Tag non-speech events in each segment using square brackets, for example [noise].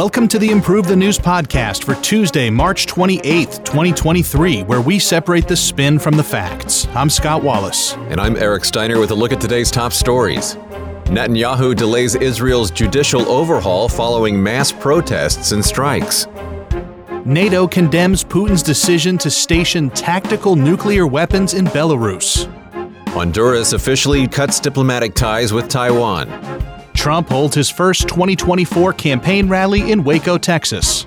Welcome to the Improve the News podcast for Tuesday, March 28th, 2023, where we separate the spin from the facts. I'm Scott Wallace. And I'm Eric Steiner with a look at today's top stories. Netanyahu delays Israel's judicial overhaul following mass protests and strikes. NATO condemns Putin's decision to station tactical nuclear weapons in Belarus. Honduras officially cuts diplomatic ties with Taiwan. Trump holds his first 2024 campaign rally in Waco, Texas.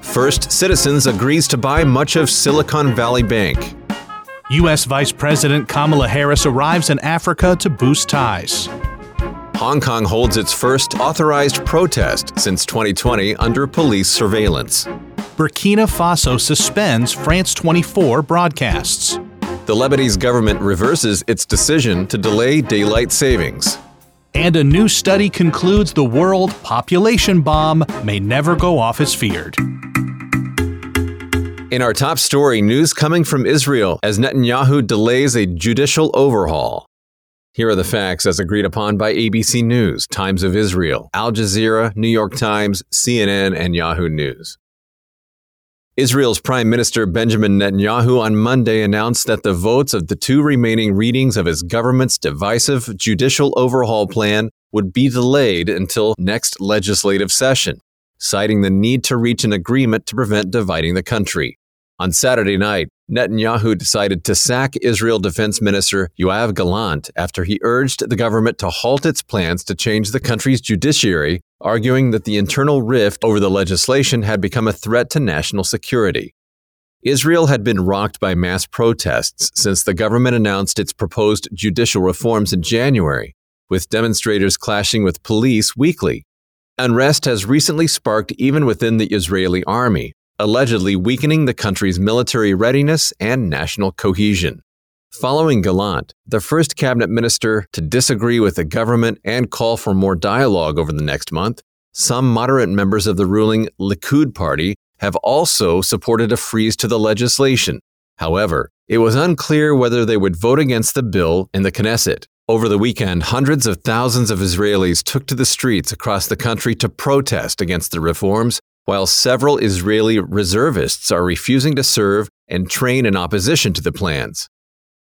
First Citizens agrees to buy much of Silicon Valley Bank. U.S. Vice President Kamala Harris arrives in Africa to boost ties. Hong Kong holds its first authorized protest since 2020 under police surveillance. Burkina Faso suspends France 24 broadcasts. The Lebanese government reverses its decision to delay daylight savings. And a new study concludes the world population bomb may never go off as feared. In our top story, news coming from Israel as Netanyahu delays a judicial overhaul. Here are the facts as agreed upon by ABC News, Times of Israel, Al Jazeera, New York Times, CNN, and Yahoo News. Israel's Prime Minister Benjamin Netanyahu on Monday announced that the votes of the two remaining readings of his government's divisive judicial overhaul plan would be delayed until next legislative session, citing the need to reach an agreement to prevent dividing the country. On Saturday night, Netanyahu decided to sack Israel Defense Minister Yoav Gallant after he urged the government to halt its plans to change the country's judiciary, arguing that the internal rift over the legislation had become a threat to national security. Israel had been rocked by mass protests since the government announced its proposed judicial reforms in January, with demonstrators clashing with police weekly. Unrest has recently sparked even within the Israeli army, allegedly weakening the country's military readiness and national cohesion. Following Gallant, the first cabinet minister to disagree with the government and call for more dialogue over the next month, some moderate members of the ruling Likud party have also supported a freeze to the legislation. However, it was unclear whether they would vote against the bill in the Knesset. Over the weekend, hundreds of thousands of Israelis took to the streets across the country to protest against the reforms while several Israeli reservists are refusing to serve and train in opposition to the plans.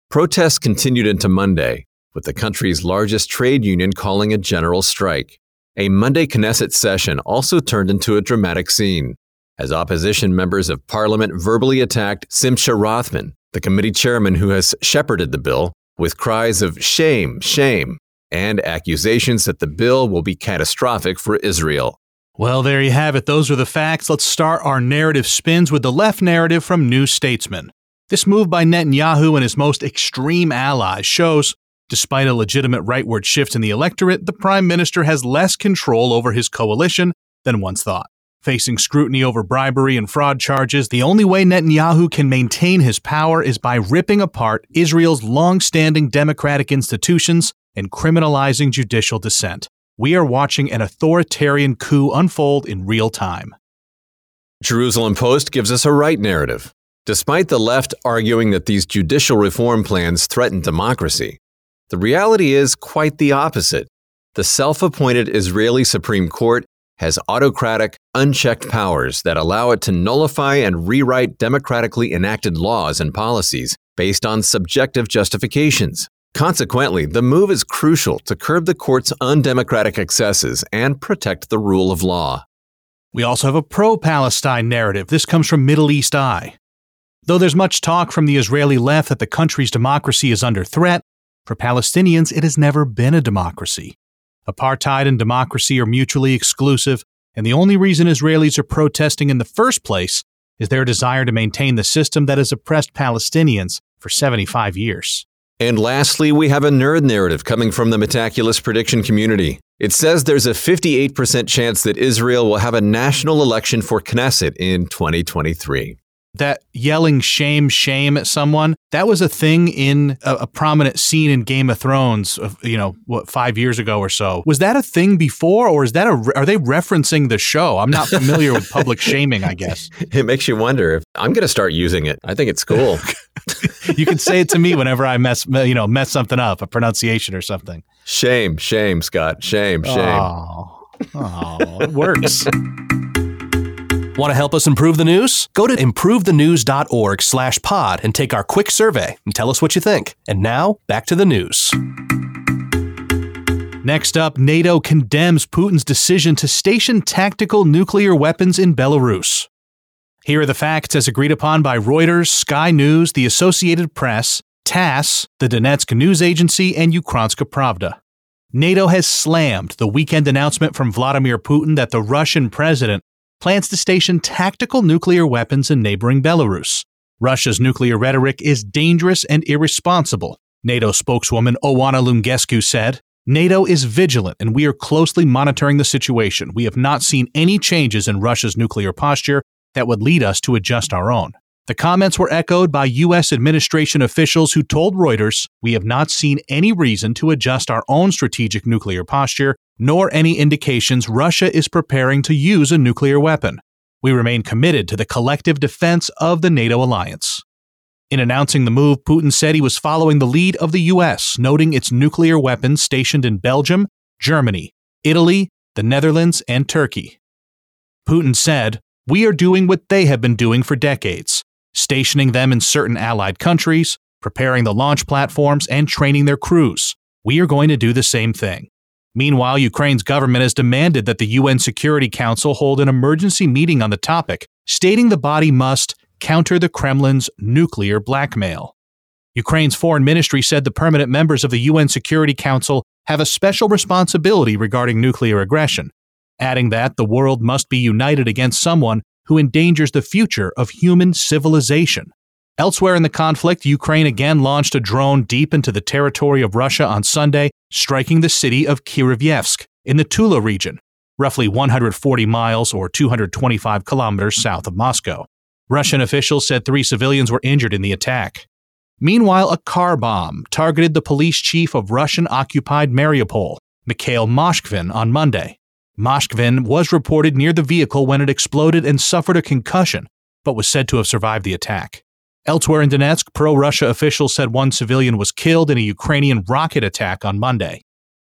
Protests continued into Monday, with the country's largest trade union calling a general strike. A Monday Knesset session also turned into a dramatic scene, as opposition members of parliament verbally attacked Simcha Rothman, the committee chairman who has shepherded the bill, with cries of shame, shame, and accusations that the bill will be catastrophic for Israel. Well, there you have it. Those are the facts. Let's start our narrative spins with the left narrative from New Statesman. This move by Netanyahu and his most extreme allies shows, despite a legitimate rightward shift in the electorate, the prime minister has less control over his coalition than once thought. Facing scrutiny over bribery and fraud charges, the only way Netanyahu can maintain his power is by ripping apart Israel's long standing democratic institutions and criminalizing judicial dissent we are watching an authoritarian coup unfold in real time. Jerusalem Post gives us a right narrative. Despite the left arguing that these judicial reform plans threaten democracy, the reality is quite the opposite. The self appointed Israeli Supreme Court has autocratic, unchecked powers that allow it to nullify and rewrite democratically enacted laws and policies based on subjective justifications. Consequently, the move is crucial to curb the court's undemocratic excesses and protect the rule of law. We also have a pro Palestine narrative. This comes from Middle East Eye. Though there's much talk from the Israeli left that the country's democracy is under threat, for Palestinians it has never been a democracy. Apartheid and democracy are mutually exclusive, and the only reason Israelis are protesting in the first place is their desire to maintain the system that has oppressed Palestinians for 75 years. And lastly, we have a nerd narrative coming from the Metaculus prediction community. It says there's a 58% chance that Israel will have a national election for Knesset in 2023 that yelling shame, shame at someone, that was a thing in a, a, prominent scene in Game of Thrones, you know, what, five years ago or so. Was that a thing before, or is that a, are they referencing the show? I'm not familiar with public [laughs] shaming, I guess. It makes you wonder if I'm going to start using it. I think it's cool. [laughs] [laughs] you can say it to me whenever I mess, you know, mess something up, a pronunciation or something. Shame, shame, Scott. Shame, shame. Oh. Oh, it works. [laughs] Want to help us improve the news? Go to improvethenews.org slash pod and take our quick survey and tell us what you think. And now, back to the news. Next up, NATO condemns Putin's decision to station tactical nuclear weapons in Belarus. Here are the facts as agreed upon by Reuters, Sky News, the Associated Press, TASS, the Donetsk News Agency, and Ukrainska Pravda. NATO has slammed the weekend announcement from Vladimir Putin that the Russian president plans to station tactical nuclear weapons in neighboring Belarus. Russia's nuclear rhetoric is dangerous and irresponsible, NATO spokeswoman Oana Lungescu said. NATO is vigilant and we are closely monitoring the situation. We have not seen any changes in Russia's nuclear posture that would lead us to adjust our own. The comments were echoed by U.S. administration officials who told Reuters, We have not seen any reason to adjust our own strategic nuclear posture, nor any indications Russia is preparing to use a nuclear weapon. We remain committed to the collective defense of the NATO alliance. In announcing the move, Putin said he was following the lead of the U.S., noting its nuclear weapons stationed in Belgium, Germany, Italy, the Netherlands, and Turkey. Putin said, We are doing what they have been doing for decades stationing them in certain allied countries, preparing the launch platforms, and training their crews. We are going to do the same thing. Meanwhile, Ukraine's government has demanded that the UN Security Council hold an emergency meeting on the topic, stating the body must counter the Kremlin's nuclear blackmail. Ukraine's foreign ministry said the permanent members of the UN Security Council have a special responsibility regarding nuclear aggression, adding that the world must be united against someone who endangers the future of human civilization. Elsewhere in the conflict, Ukraine again launched a drone deep into the territory of Russia on Sunday, striking the city of Kireyevsk in the Tula region, roughly 140 miles or 225 kilometers south of Moscow. Russian officials said three civilians were injured in the attack. Meanwhile, a car bomb targeted the police chief of Russian occupied Mariupol, Mikhail Moskvin, on Monday. Moskvin was reported near the vehicle when it exploded and suffered a concussion, but was said to have survived the attack. Elsewhere in Donetsk, pro Russia officials said one civilian was killed in a Ukrainian rocket attack on Monday.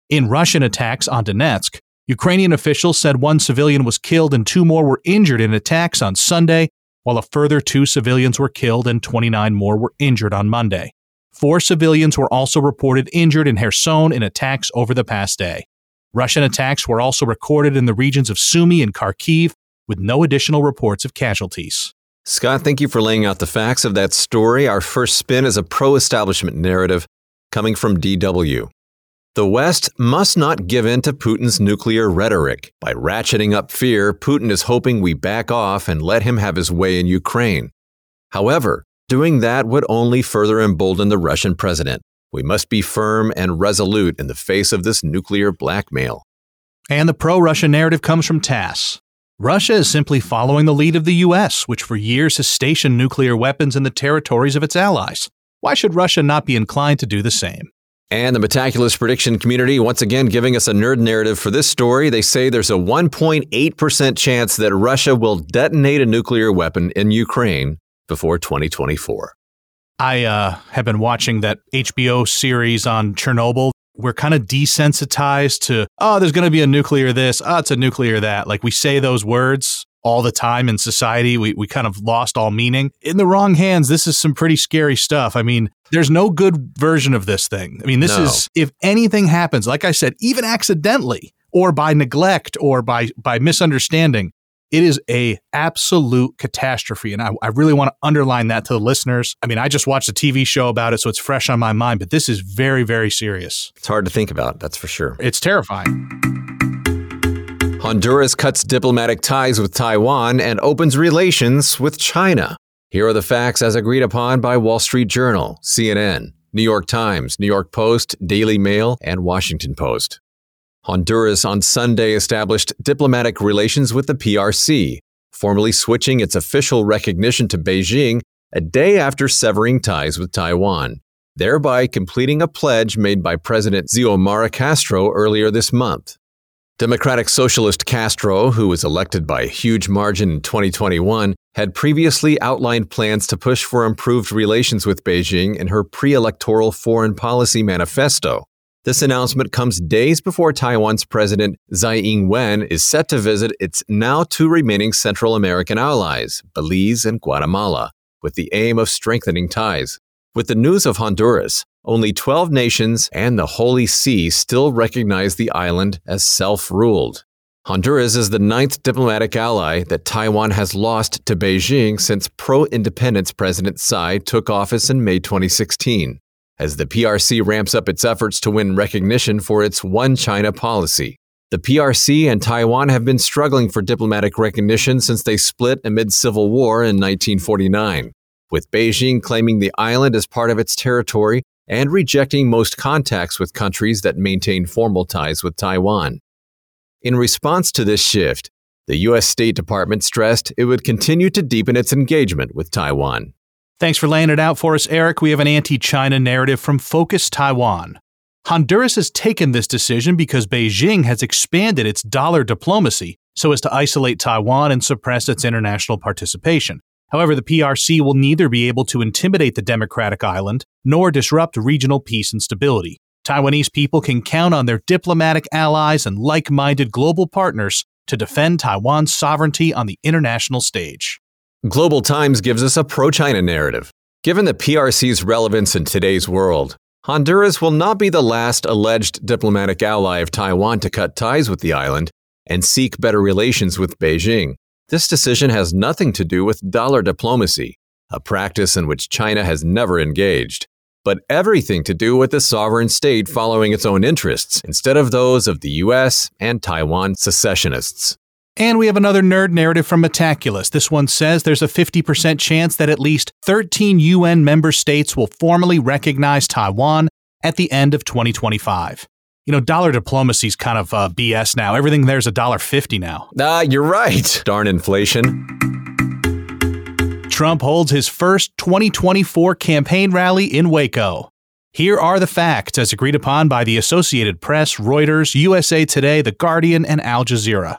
In Russian attacks on Donetsk, Ukrainian officials said one civilian was killed and two more were injured in attacks on Sunday, while a further two civilians were killed and 29 more were injured on Monday. Four civilians were also reported injured in Kherson in attacks over the past day. Russian attacks were also recorded in the regions of Sumy and Kharkiv, with no additional reports of casualties. Scott, thank you for laying out the facts of that story. Our first spin is a pro establishment narrative coming from DW. The West must not give in to Putin's nuclear rhetoric. By ratcheting up fear, Putin is hoping we back off and let him have his way in Ukraine. However, doing that would only further embolden the Russian president. We must be firm and resolute in the face of this nuclear blackmail. And the pro Russia narrative comes from TASS. Russia is simply following the lead of the U.S., which for years has stationed nuclear weapons in the territories of its allies. Why should Russia not be inclined to do the same? And the Metaculus prediction community once again giving us a nerd narrative for this story. They say there's a 1.8% chance that Russia will detonate a nuclear weapon in Ukraine before 2024. I uh, have been watching that HBO series on Chernobyl. We're kind of desensitized to, oh, there's going to be a nuclear this, oh, it's a nuclear that. Like we say those words all the time in society. We, we kind of lost all meaning. In the wrong hands, this is some pretty scary stuff. I mean, there's no good version of this thing. I mean, this No. is, if anything happens, like I said, even accidentally or by neglect or by, by misunderstanding, it is a absolute catastrophe. And I, I really want to underline that to the listeners. I mean, I just watched a TV show about it, so it's fresh on my mind, but this is very, very serious. It's hard to think about, that's for sure. It's terrifying. Honduras cuts diplomatic ties with Taiwan and opens relations with China. Here are the facts as agreed upon by Wall Street Journal, CNN, New York Times, New York Post, Daily Mail, and Washington Post. Honduras on Sunday established diplomatic relations with the PRC, formally switching its official recognition to Beijing a day after severing ties with Taiwan, thereby completing a pledge made by President Xiomara Castro earlier this month. Democratic Socialist Castro, who was elected by a huge margin in 2021, had previously outlined plans to push for improved relations with Beijing in her pre electoral foreign policy manifesto. This announcement comes days before Taiwan's President Tsai Ing wen is set to visit its now two remaining Central American allies, Belize and Guatemala, with the aim of strengthening ties. With the news of Honduras, only 12 nations and the Holy See still recognize the island as self ruled. Honduras is the ninth diplomatic ally that Taiwan has lost to Beijing since pro independence President Tsai took office in May 2016, as the PRC ramps up its efforts to win recognition for its One China policy. The PRC and Taiwan have been struggling for diplomatic recognition since they split amid civil war in 1949, with Beijing claiming the island as part of its territory and rejecting most contacts with countries that maintain formal ties with Taiwan. In response to this shift, the U.S. State Department stressed it would continue to deepen its engagement with Taiwan. Thanks for laying it out for us, Eric. We have an anti China narrative from Focus Taiwan. Honduras has taken this decision because Beijing has expanded its dollar diplomacy so as to isolate Taiwan and suppress its international participation. However, the PRC will neither be able to intimidate the democratic island nor disrupt regional peace and stability. Taiwanese people can count on their diplomatic allies and like minded global partners to defend Taiwan's sovereignty on the international stage. Global Times gives us a pro China narrative. Given the PRC's relevance in today's world, Honduras will not be the last alleged diplomatic ally of Taiwan to cut ties with the island and seek better relations with Beijing. This decision has nothing to do with dollar diplomacy, a practice in which China has never engaged, but everything to do with the sovereign state following its own interests instead of those of the US and Taiwan secessionists. And we have another nerd narrative from Metaculus. This one says there's a 50% chance that at least 13 UN member states will formally recognize Taiwan at the end of 2025 you know, dollar diplomacy is kind of uh, BS now. Everything there's a dollar fifty now. Ah, you're right. [laughs] Darn inflation. Trump holds his first 2024 campaign rally in Waco. Here are the facts as agreed upon by the Associated Press, Reuters, USA Today, The Guardian, and Al Jazeera.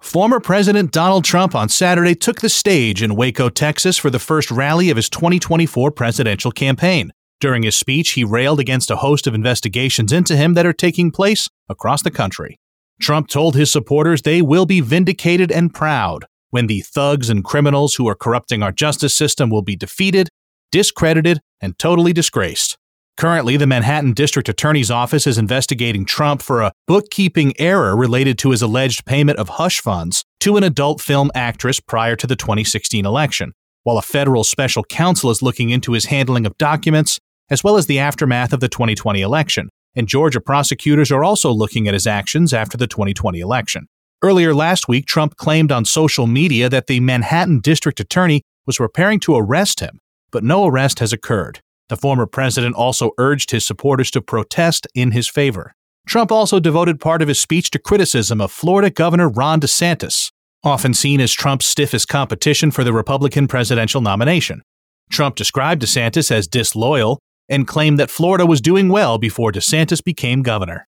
Former President Donald Trump on Saturday took the stage in Waco, Texas for the first rally of his 2024 presidential campaign. During his speech, he railed against a host of investigations into him that are taking place across the country. Trump told his supporters they will be vindicated and proud when the thugs and criminals who are corrupting our justice system will be defeated, discredited, and totally disgraced. Currently, the Manhattan District Attorney's Office is investigating Trump for a bookkeeping error related to his alleged payment of hush funds to an adult film actress prior to the 2016 election, while a federal special counsel is looking into his handling of documents as well as the aftermath of the 2020 election, and Georgia prosecutors are also looking at his actions after the 2020 election. Earlier last week, Trump claimed on social media that the Manhattan district attorney was preparing to arrest him, but no arrest has occurred. The former president also urged his supporters to protest in his favor. Trump also devoted part of his speech to criticism of Florida Governor Ron DeSantis, often seen as Trump's stiffest competition for the Republican presidential nomination. Trump described DeSantis as disloyal and claimed that Florida was doing well before DeSantis became governor.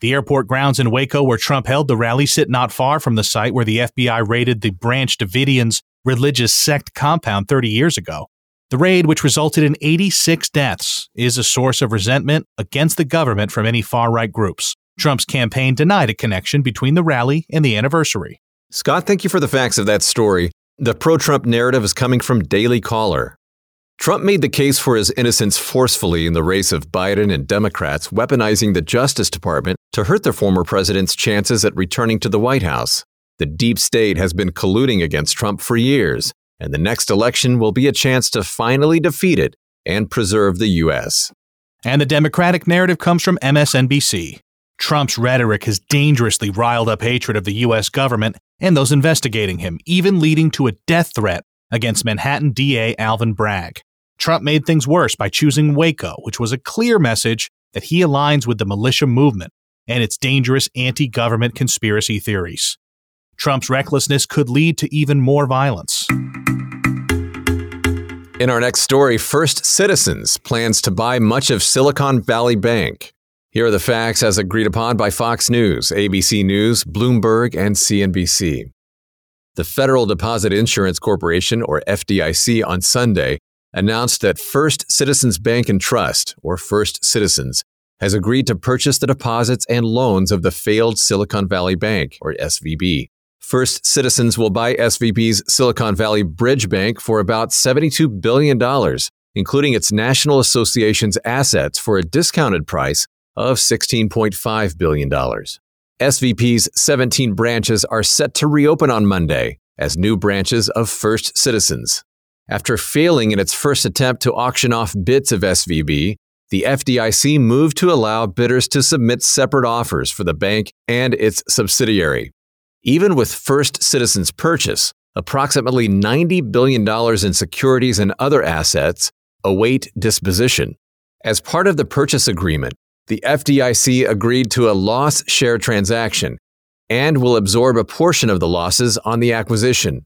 The airport grounds in Waco, where Trump held the rally, sit not far from the site where the FBI raided the Branch Davidians religious sect compound 30 years ago. The raid, which resulted in 86 deaths, is a source of resentment against the government from many far right groups. Trump's campaign denied a connection between the rally and the anniversary. Scott, thank you for the facts of that story. The pro Trump narrative is coming from Daily Caller. Trump made the case for his innocence forcefully in the race of Biden and Democrats, weaponizing the Justice Department to hurt the former president's chances at returning to the White House. The deep state has been colluding against Trump for years, and the next election will be a chance to finally defeat it and preserve the U.S. And the Democratic narrative comes from MSNBC. Trump's rhetoric has dangerously riled up hatred of the U.S. government and those investigating him, even leading to a death threat against Manhattan DA Alvin Bragg. Trump made things worse by choosing Waco, which was a clear message that he aligns with the militia movement and its dangerous anti government conspiracy theories. Trump's recklessness could lead to even more violence. In our next story, First Citizens plans to buy much of Silicon Valley Bank. Here are the facts as agreed upon by Fox News, ABC News, Bloomberg, and CNBC. The Federal Deposit Insurance Corporation, or FDIC, on Sunday announced that First Citizens Bank and Trust, or First Citizens, has agreed to purchase the deposits and loans of the failed Silicon Valley Bank, or SVB. First Citizens will buy SVB's Silicon Valley Bridge Bank for about $72 billion, including its National Association's assets for a discounted price of $16.5 billion. SVB's 17 branches are set to reopen on Monday as new branches of First Citizens. After failing in its first attempt to auction off bits of SVB, the FDIC moved to allow bidders to submit separate offers for the bank and its subsidiary. Even with First Citizens' purchase, approximately $90 billion in securities and other assets await disposition. As part of the purchase agreement, the FDIC agreed to a loss share transaction and will absorb a portion of the losses on the acquisition.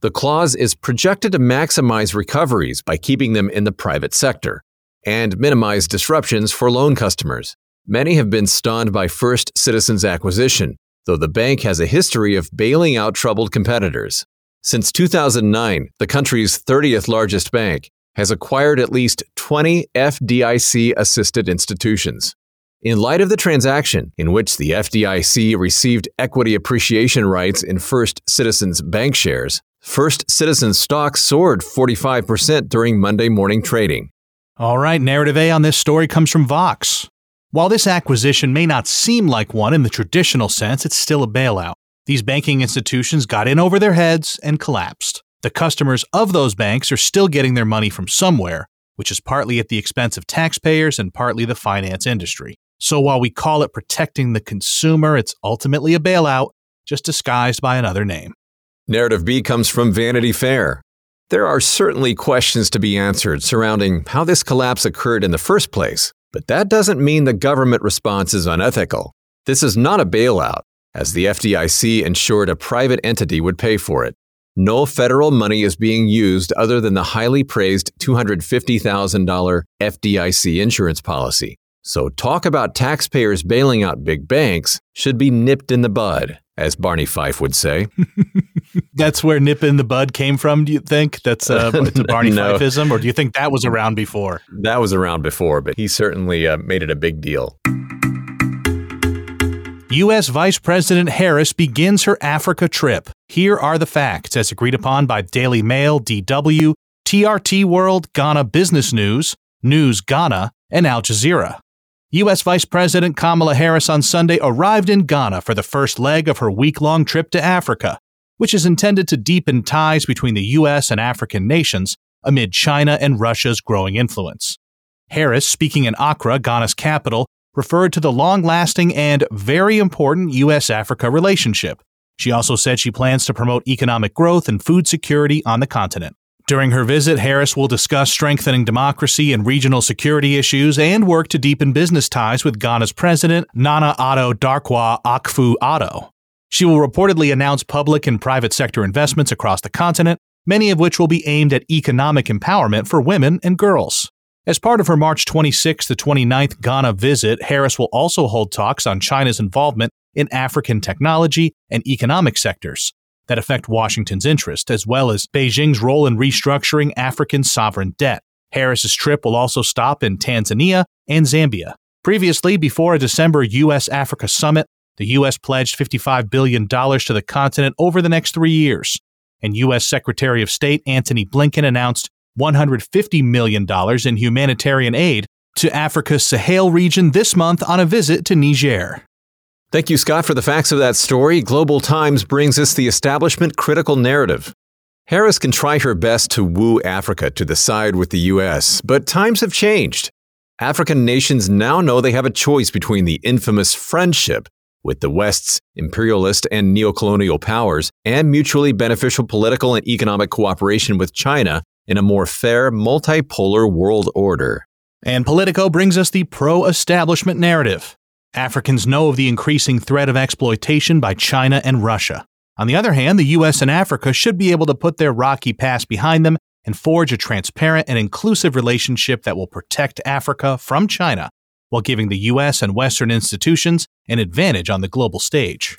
The clause is projected to maximize recoveries by keeping them in the private sector and minimize disruptions for loan customers. Many have been stunned by First Citizens acquisition, though the bank has a history of bailing out troubled competitors. Since 2009, the country's 30th largest bank has acquired at least 20 FDIC assisted institutions. In light of the transaction, in which the FDIC received equity appreciation rights in First Citizens bank shares, First Citizens stock soared 45% during Monday morning trading. All right, narrative A on this story comes from Vox. While this acquisition may not seem like one in the traditional sense, it's still a bailout. These banking institutions got in over their heads and collapsed. The customers of those banks are still getting their money from somewhere, which is partly at the expense of taxpayers and partly the finance industry. So while we call it protecting the consumer, it's ultimately a bailout, just disguised by another name. Narrative B comes from Vanity Fair. There are certainly questions to be answered surrounding how this collapse occurred in the first place, but that doesn't mean the government response is unethical. This is not a bailout, as the FDIC ensured a private entity would pay for it. No federal money is being used other than the highly praised $250,000 FDIC insurance policy. So, talk about taxpayers bailing out big banks should be nipped in the bud, as Barney Fife would say. [laughs] That's where nip in the bud came from, do you think? That's uh, [laughs] it's a Barney No. Fifeism? Or do you think that was around before? That was around before, but he certainly uh, made it a big deal. U.S. Vice President Harris begins her Africa trip. Here are the facts, as agreed upon by Daily Mail, DW, TRT World, Ghana Business News, News Ghana, and Al Jazeera. U.S. Vice President Kamala Harris on Sunday arrived in Ghana for the first leg of her week long trip to Africa, which is intended to deepen ties between the U.S. and African nations amid China and Russia's growing influence. Harris, speaking in Accra, Ghana's capital, referred to the long lasting and very important U.S. Africa relationship. She also said she plans to promote economic growth and food security on the continent. During her visit, Harris will discuss strengthening democracy and regional security issues and work to deepen business ties with Ghana's president, Nana Addo Dankwa Akufo Addo. She will reportedly announce public and private sector investments across the continent, many of which will be aimed at economic empowerment for women and girls. As part of her March 26 to 29th Ghana visit, Harris will also hold talks on China's involvement in African technology and economic sectors that affect Washington's interest, as well as Beijing's role in restructuring African sovereign debt. Harris's trip will also stop in Tanzania and Zambia. Previously, before a December U.S. Africa summit, the U.S. pledged $55 billion to the continent over the next three years. And U.S. Secretary of State Antony Blinken announced $150 million in humanitarian aid to Africa's Sahel region this month on a visit to Niger. Thank you, Scott, for the facts of that story. Global Times brings us the establishment critical narrative. Harris can try her best to woo Africa to the side with the U.S., but times have changed. African nations now know they have a choice between the infamous friendship with the West's imperialist and neocolonial powers and mutually beneficial political and economic cooperation with China in a more fair, multipolar world order. And Politico brings us the pro establishment narrative. Africans know of the increasing threat of exploitation by China and Russia. On the other hand, the U.S. and Africa should be able to put their rocky past behind them and forge a transparent and inclusive relationship that will protect Africa from China while giving the U.S. and Western institutions an advantage on the global stage.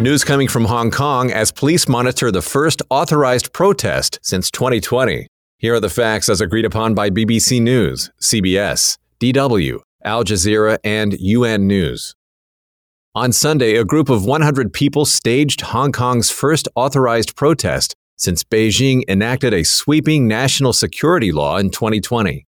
News coming from Hong Kong as police monitor the first authorized protest since 2020. Here are the facts as agreed upon by BBC News, CBS, DW, Al Jazeera, and UN News. On Sunday, a group of 100 people staged Hong Kong's first authorized protest since Beijing enacted a sweeping national security law in 2020.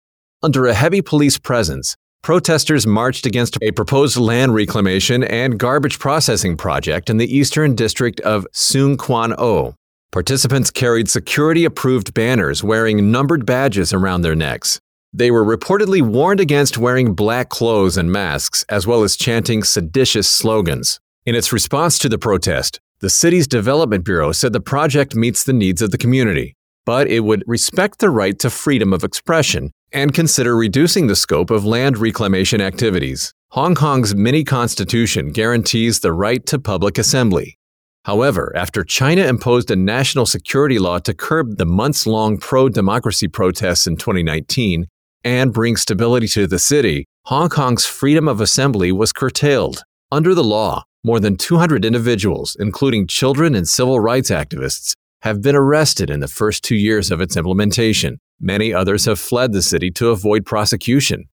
Under a heavy police presence, protesters marched against a proposed land reclamation and garbage processing project in the eastern district of Tseung Kwan O. Participants carried security approved banners wearing numbered badges around their necks. They were reportedly warned against wearing black clothes and masks, as well as chanting seditious slogans. In its response to the protest, the city's development bureau said the project meets the needs of the community, but it would respect the right to freedom of expression and consider reducing the scope of land reclamation activities. Hong Kong's mini constitution guarantees the right to public assembly. However, after China imposed a national security law to curb the months long pro democracy protests in 2019, and bring stability to the city, Hong Kong's freedom of assembly was curtailed. Under the law, more than 200 individuals, including children and civil rights activists, have been arrested in the first two years of its implementation. Many others have fled the city to avoid prosecution.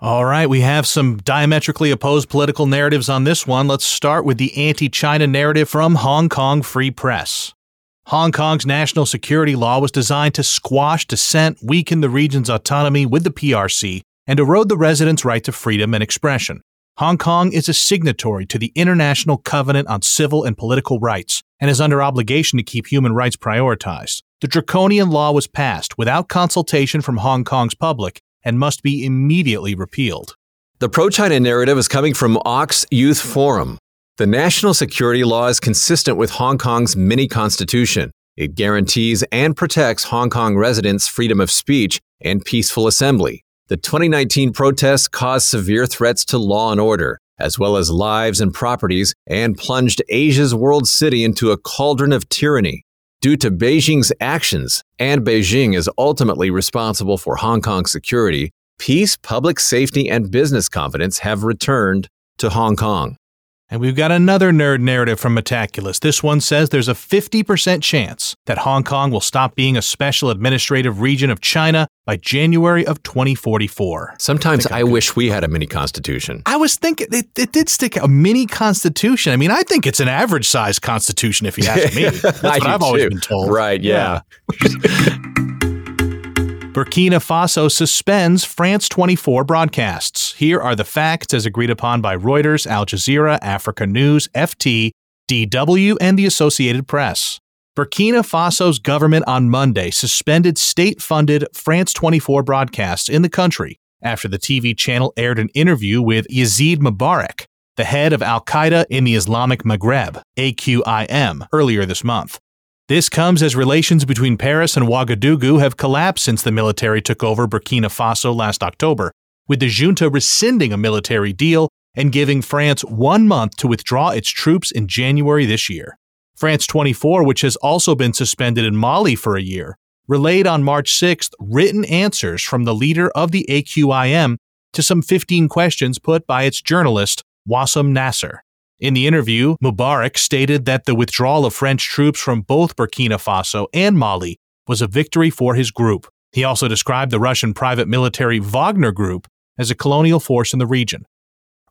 All right, we have some diametrically opposed political narratives on this one. Let's start with the anti China narrative from Hong Kong Free Press. Hong Kong's national security law was designed to squash dissent, weaken the region's autonomy with the PRC, and erode the residents' right to freedom and expression. Hong Kong is a signatory to the International Covenant on Civil and Political Rights and is under obligation to keep human rights prioritized. The draconian law was passed without consultation from Hong Kong's public and must be immediately repealed. The pro China narrative is coming from Ox Youth Forum, the national security law is consistent with Hong Kong's mini constitution. It guarantees and protects Hong Kong residents' freedom of speech and peaceful assembly. The 2019 protests caused severe threats to law and order, as well as lives and properties, and plunged Asia's world city into a cauldron of tyranny. Due to Beijing's actions, and Beijing is ultimately responsible for Hong Kong's security, peace, public safety, and business confidence have returned to Hong Kong. And we've got another nerd narrative from Metaculus. This one says there's a 50% chance that Hong Kong will stop being a special administrative region of China by January of 2044. Sometimes I, I wish we had a mini constitution. I was thinking it, it did stick a mini constitution. I mean, I think it's an average size constitution if you ask me. [laughs] That's what I've always been told. Right, yeah. yeah. [laughs] Burkina Faso suspends France 24 broadcasts. Here are the facts as agreed upon by Reuters, Al Jazeera, Africa News, FT, DW, and the Associated Press. Burkina Faso's government on Monday suspended state funded France 24 broadcasts in the country after the TV channel aired an interview with Yazid Mebrak, the head of Al Qaeda in the Islamic Maghreb, AQIM, earlier this month. This comes as relations between Paris and Ouagadougou have collapsed since the military took over Burkina Faso last October, with the junta rescinding a military deal and giving France one month to withdraw its troops in January this year. France 24, which has also been suspended in Mali for a year, relayed on March 6th written answers from the leader of the AQIM to some 15 questions put by its journalist, Wassim Nasr. In the interview, Mebrak stated that the withdrawal of French troops from both Burkina Faso and Mali was a victory for his group. He also described the Russian private military Wagner Group as a colonial force in the region.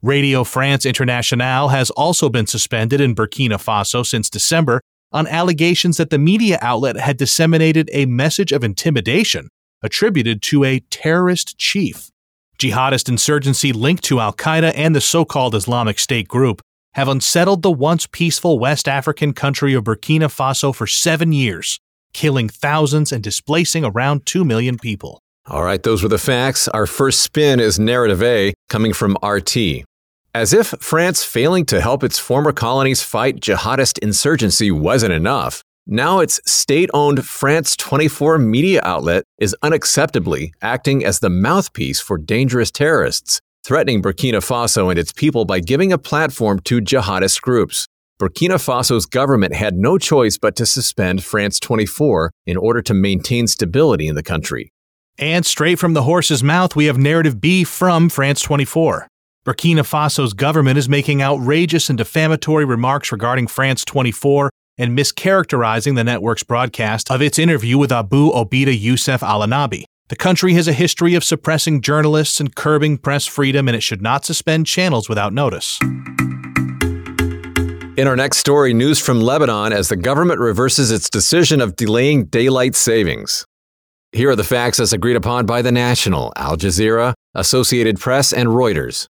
Radio France Internationale has also been suspended in Burkina Faso since December on allegations that the media outlet had disseminated a message of intimidation attributed to a terrorist chief. Jihadist insurgency linked to Al Qaeda and the so called Islamic State group have unsettled the once peaceful West African country of Burkina Faso for seven years, killing thousands and displacing around 2 million people. All right, those were the facts. Our first spin is narrative A, coming from RT. As if France failing to help its former colonies fight jihadist insurgency wasn't enough, now its state owned France 24 media outlet is unacceptably acting as the mouthpiece for dangerous terrorists threatening Burkina Faso and its people by giving a platform to jihadist groups. Burkina Faso's government had no choice but to suspend France 24 in order to maintain stability in the country. And straight from the horse's mouth, we have narrative B from France 24. Burkina Faso's government is making outrageous and defamatory remarks regarding France 24 and mischaracterizing the network's broadcast of its interview with Abu Obaida Youssef al Annabi, The country has a history of suppressing journalists and curbing press freedom, and it should not suspend channels without notice. In our next story, news from Lebanon as the government reverses its decision of delaying daylight savings. Here are the facts as agreed upon by The National, Al Jazeera, Associated Press, and Reuters.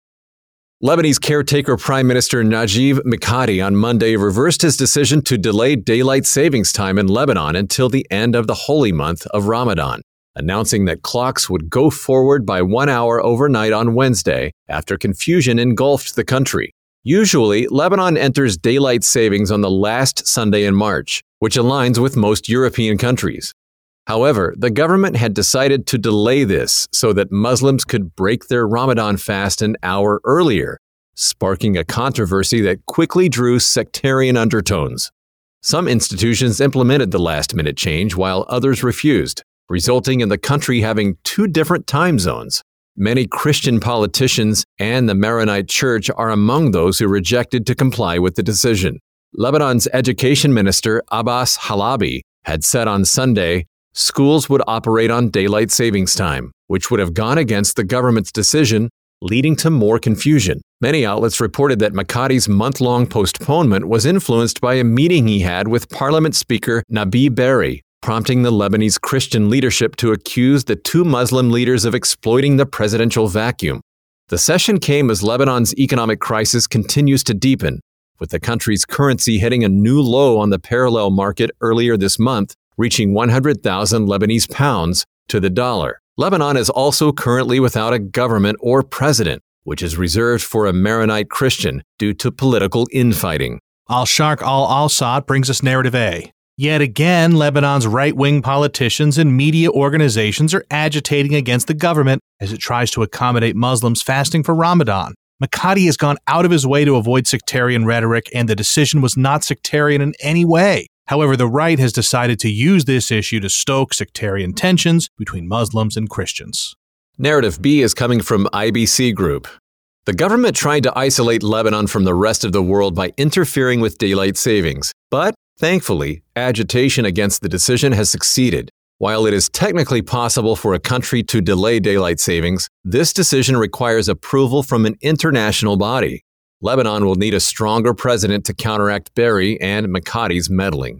Lebanese caretaker Prime Minister Najib Mikati on Monday reversed his decision to delay daylight savings time in Lebanon until the end of the holy month of Ramadan, announcing that clocks would go forward by one hour overnight on Wednesday after confusion engulfed the country. Usually, Lebanon enters daylight savings on the last Sunday in March, which aligns with most European countries. However, the government had decided to delay this so that Muslims could break their Ramadan fast an hour earlier, sparking a controversy that quickly drew sectarian undertones. Some institutions implemented the last minute change while others refused, resulting in the country having two different time zones. Many Christian politicians and the Maronite Church are among those who rejected to comply with the decision. Lebanon's education minister, Abbas Halabi, had said on Sunday schools would operate on daylight savings time, which would have gone against the government's decision, leading to more confusion. Many outlets reported that Mikati's month long postponement was influenced by a meeting he had with Parliament Speaker Nabih Berri, prompting the Lebanese Christian leadership to accuse the two Muslim leaders of exploiting the presidential vacuum. The session came as Lebanon's economic crisis continues to deepen, with the country's currency hitting a new low on the parallel market earlier this month, reaching 100,000 Lebanese pounds to the dollar. Lebanon is also currently without a government or president, which is reserved for a Maronite Christian due to political infighting. Al Sharq al Awsat brings us narrative A. Yet again, Lebanon's right wing politicians and media organizations are agitating against the government as it tries to accommodate Muslims fasting for Ramadan. Mikati has gone out of his way to avoid sectarian rhetoric, and the decision was not sectarian in any way. However, the right has decided to use this issue to stoke sectarian tensions between Muslims and Christians. Narrative B is coming from IBC Group. The government tried to isolate Lebanon from the rest of the world by interfering with daylight savings, but Thankfully, agitation against the decision has succeeded. While it is technically possible for a country to delay daylight savings, this decision requires approval from an international body. Lebanon will need a stronger president to counteract Berri and Mikati's meddling.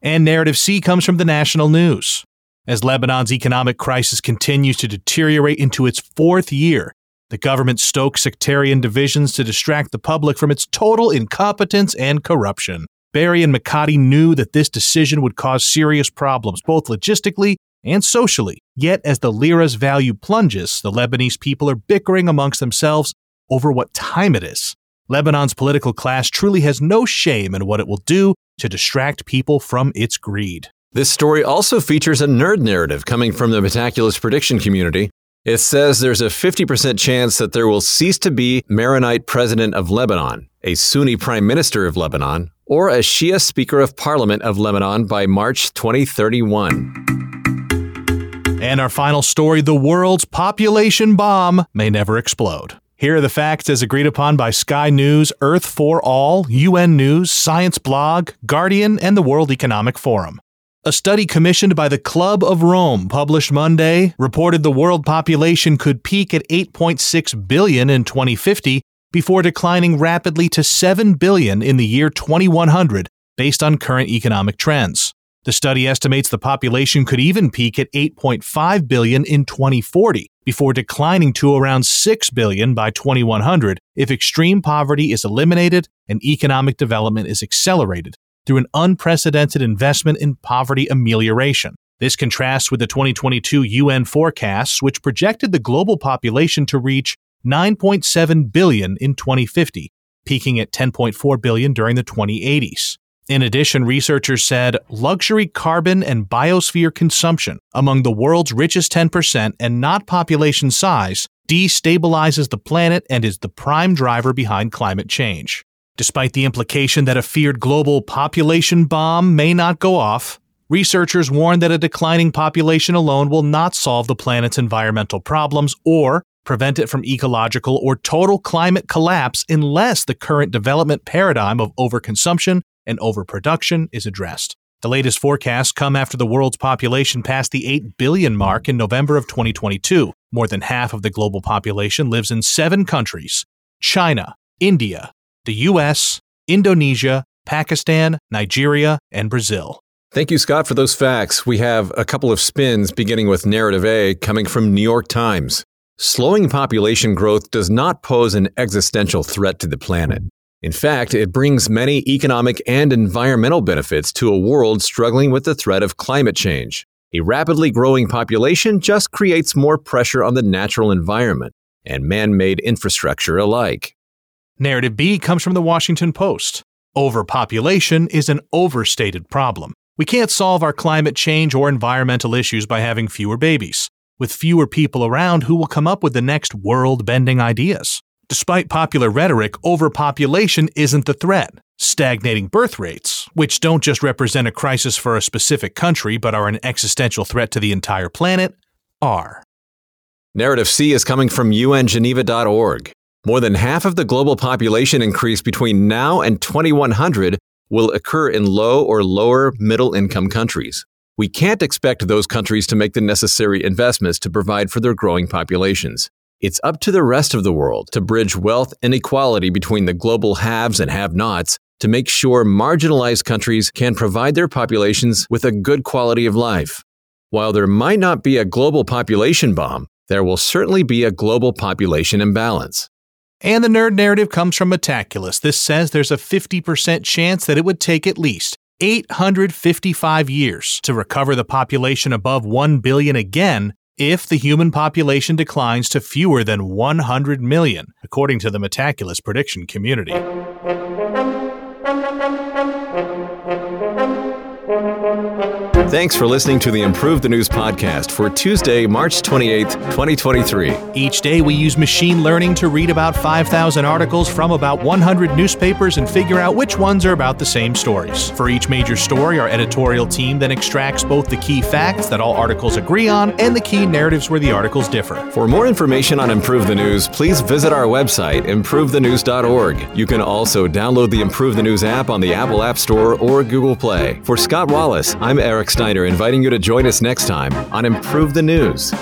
And narrative C comes from the national news. As Lebanon's economic crisis continues to deteriorate into its fourth year, the government stokes sectarian divisions to distract the public from its total incompetence and corruption. Berri and Mikati knew that this decision would cause serious problems, both logistically and socially. Yet, as the lira's value plunges, the Lebanese people are bickering amongst themselves over what time it is. Lebanon's political class truly has no shame in what it will do to distract people from its greed. This story also features a nerd narrative coming from the Metaculus prediction community. It says there's a 50% chance that there will cease to be Maronite president of Lebanon, a Sunni prime minister of Lebanon, or a Shia Speaker of Parliament of Lebanon by March 2031. And our final story the world's population bomb may never explode. Here are the facts as agreed upon by Sky News, Earth for All, UN News, Science Blog, Guardian, and the World Economic Forum. A study commissioned by the Club of Rome, published Monday, reported the world population could peak at 8.6 billion in 2050 before declining rapidly to 7 billion in the year 2100 based on current economic trends. The study estimates the population could even peak at 8.5 billion in 2040 before declining to around 6 billion by 2100 if extreme poverty is eliminated and economic development is accelerated through an unprecedented investment in poverty amelioration. This contrasts with the 2022 UN forecasts, which projected the global population to reach 9.7 billion in 2050, peaking at 10.4 billion during the 2080s. In addition, researchers said luxury carbon and biosphere consumption among the world's richest 10% and not population size destabilizes the planet and is the prime driver behind climate change. Despite the implication that a feared global population bomb may not go off, researchers warn that a declining population alone will not solve the planet's environmental problems or prevent it from ecological or total climate collapse unless the current development paradigm of overconsumption and overproduction is addressed. The latest forecasts come after the world's population passed the 8 billion mark in November of 2022. More than half of the global population lives in seven countries China, India, the US, Indonesia, Pakistan, Nigeria, and Brazil. Thank you, Scott, for those facts. We have a couple of spins beginning with narrative A coming from New York Times. Slowing population growth does not pose an existential threat to the planet. In fact, it brings many economic and environmental benefits to a world struggling with the threat of climate change. A rapidly growing population just creates more pressure on the natural environment and man made infrastructure alike. Narrative B comes from the Washington Post. Overpopulation is an overstated problem. We can't solve our climate change or environmental issues by having fewer babies. With fewer people around, who will come up with the next world bending ideas? Despite popular rhetoric, overpopulation isn't the threat. Stagnating birth rates, which don't just represent a crisis for a specific country but are an existential threat to the entire planet, are. Narrative C is coming from ungeneva.org. More than half of the global population increase between now and 2100 will occur in low or lower middle income countries. We can't expect those countries to make the necessary investments to provide for their growing populations. It's up to the rest of the world to bridge wealth inequality between the global haves and have nots to make sure marginalized countries can provide their populations with a good quality of life. While there might not be a global population bomb, there will certainly be a global population imbalance. And the nerd narrative comes from Metaculus. This says there's a 50% chance that it would take at least 855 years to recover the population above 1 billion again if the human population declines to fewer than 100 million, according to the Metaculus prediction community. Thanks for listening to the Improve the News podcast for Tuesday, March 28th, 2023. Each day, we use machine learning to read about 5,000 articles from about 100 newspapers and figure out which ones are about the same stories. For each major story, our editorial team then extracts both the key facts that all articles agree on and the key narratives where the articles differ. For more information on Improve the News, please visit our website, improvethenews.org. You can also download the Improve the News app on the Apple App Store or Google Play. For Scott Wallace, I'm Eric Inviting you to join us next time on Improve the News.